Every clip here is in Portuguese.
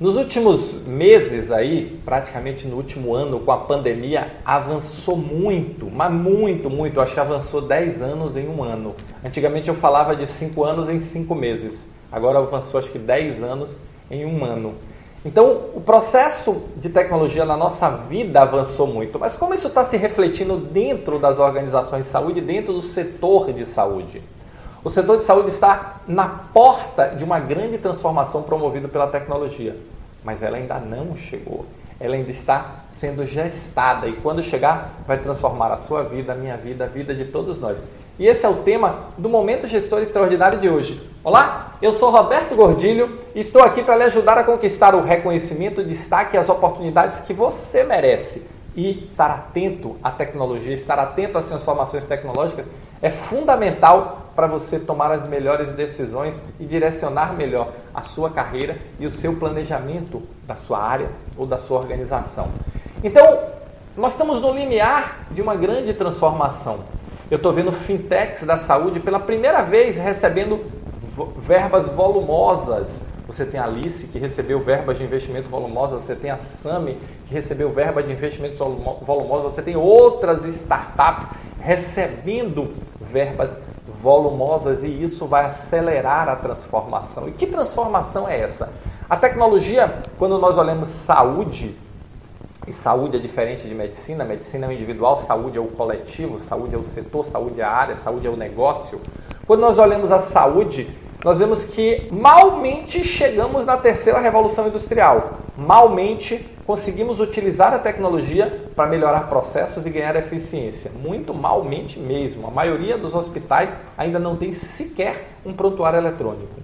Nos últimos meses aí, praticamente no último ano, com a pandemia, avançou muito, mas muito, muito. Eu acho que avançou 10 anos em um ano. Antigamente eu falava de 5 anos em 5 meses. Agora avançou acho que 10 anos em um ano. Então, o processo de tecnologia na nossa vida avançou muito. Mas como isso está se refletindo dentro das organizações de saúde, dentro do setor de saúde? O setor de saúde está na porta de uma grande transformação promovida pela tecnologia, mas ela ainda não chegou. Ela ainda está sendo gestada e quando chegar vai transformar a sua vida, a minha vida, a vida de todos nós. E esse é o tema do Momento Gestor Extraordinário de hoje. Olá, eu sou Roberto Gordilho e estou aqui para lhe ajudar a conquistar o reconhecimento, o destaque e as oportunidades que você merece. E estar atento à tecnologia, estar atento às transformações tecnológicas é fundamental para você tomar as melhores decisões e direcionar melhor a sua carreira e o seu planejamento da sua área ou da sua organização. Então, nós estamos no limiar de uma grande transformação. Eu estou vendo fintechs da saúde pela primeira vez recebendo verbas volumosas. Você tem a Alice, que recebeu verbas de investimento volumosas, você tem a Sami, que recebeu verbas de investimento volumosas, você tem outras startups recebendo verbas volumosas e isso vai acelerar a transformação. E que transformação é essa? A tecnologia, quando nós olhamos saúde, e saúde é diferente de medicina, medicina é o individual, saúde é o coletivo, saúde é o setor, saúde é a área, saúde é o negócio. Quando nós olhamos a saúde, nós vemos que malmente chegamos na terceira revolução industrial. Malmente conseguimos utilizar a tecnologia para melhorar processos e ganhar eficiência. Muito malmente mesmo. A maioria dos hospitais ainda não tem sequer um prontuário eletrônico.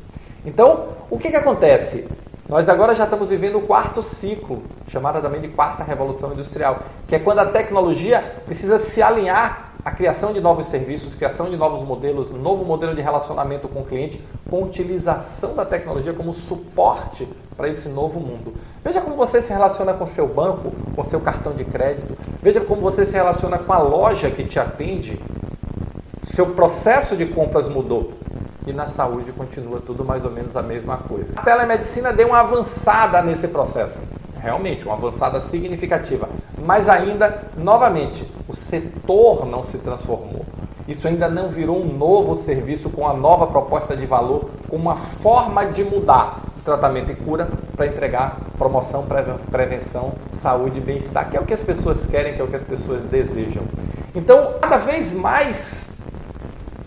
Então, o que, que acontece? Nós agora já estamos vivendo o quarto ciclo, chamado também de quarta revolução industrial, que é quando a tecnologia precisa se alinhar à criação de novos serviços, criação de novos modelos, novo modelo de relacionamento com o cliente, com utilização da tecnologia como suporte para esse novo mundo. Veja como você se relaciona com seu banco, com seu cartão de crédito, veja como você se relaciona com a loja que te atende. Seu processo de compras mudou e na saúde continua tudo mais ou menos a mesma coisa. A telemedicina deu uma avançada nesse processo, realmente uma avançada significativa, mas ainda, novamente, o setor não se transformou. Isso ainda não virou um novo serviço com a nova proposta de valor, com uma forma de mudar tratamento e cura para entregar promoção, prevenção, saúde e bem-estar, que é o que as pessoas querem, que é o que as pessoas desejam. Então, cada vez mais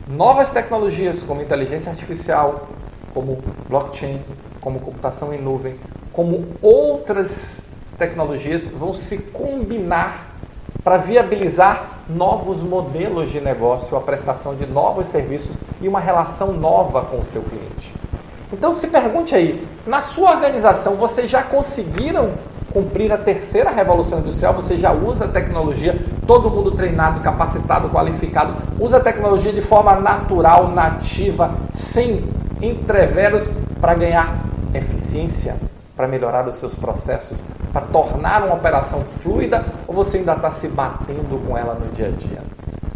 novas tecnologias como inteligência artificial, como blockchain, como computação em nuvem, como outras tecnologias vão se combinar para viabilizar novos modelos de negócio, a prestação de novos serviços e uma relação nova com o seu cliente. Então se pergunte aí, na sua organização vocês já conseguiram cumprir a terceira revolução industrial? Você já usa a tecnologia, todo mundo treinado, capacitado, qualificado, usa a tecnologia de forma natural, nativa, sem entreveros para ganhar eficiência, para melhorar os seus processos, para tornar uma operação fluida ou você ainda está se batendo com ela no dia a dia?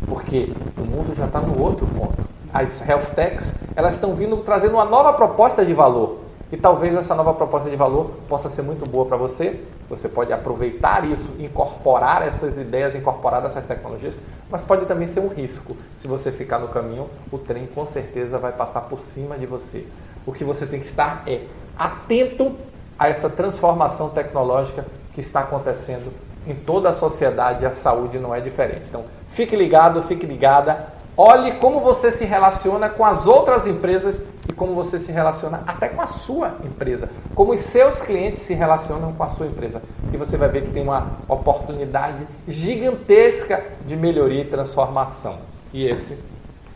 Porque o mundo já está no outro ponto. As health techs, elas estão vindo trazendo uma nova proposta de valor. E talvez essa nova proposta de valor possa ser muito boa para você. Você pode aproveitar isso, incorporar essas ideias, incorporar essas tecnologias, mas pode também ser um risco. Se você ficar no caminho, o trem com certeza vai passar por cima de você. O que você tem que estar é atento a essa transformação tecnológica que está acontecendo em toda a sociedade. A saúde não é diferente. Então, fique ligado, fique ligada. Olhe como você se relaciona com as outras empresas e como você se relaciona até com a sua empresa, como os seus clientes se relacionam com a sua empresa. E você vai ver que tem uma oportunidade gigantesca de melhoria e transformação. E esse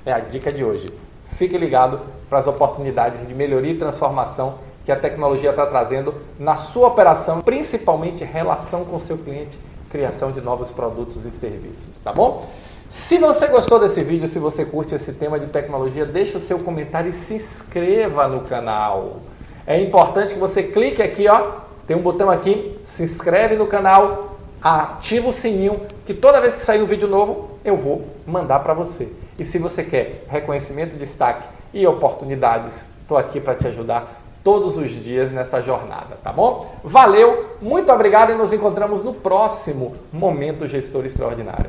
é a dica de hoje. Fique ligado para as oportunidades de melhoria e transformação que a tecnologia está trazendo na sua operação, principalmente relação com o seu cliente, criação de novos produtos e serviços, tá bom? Se você gostou desse vídeo, se você curte esse tema de tecnologia, deixe o seu comentário e se inscreva no canal. É importante que você clique aqui, ó, tem um botão aqui, se inscreve no canal, ativa o sininho, que toda vez que sair um vídeo novo, eu vou mandar para você. E se você quer reconhecimento, destaque e oportunidades, estou aqui para te ajudar todos os dias nessa jornada, tá bom? Valeu, muito obrigado e nos encontramos no próximo Momento Gestor Extraordinário.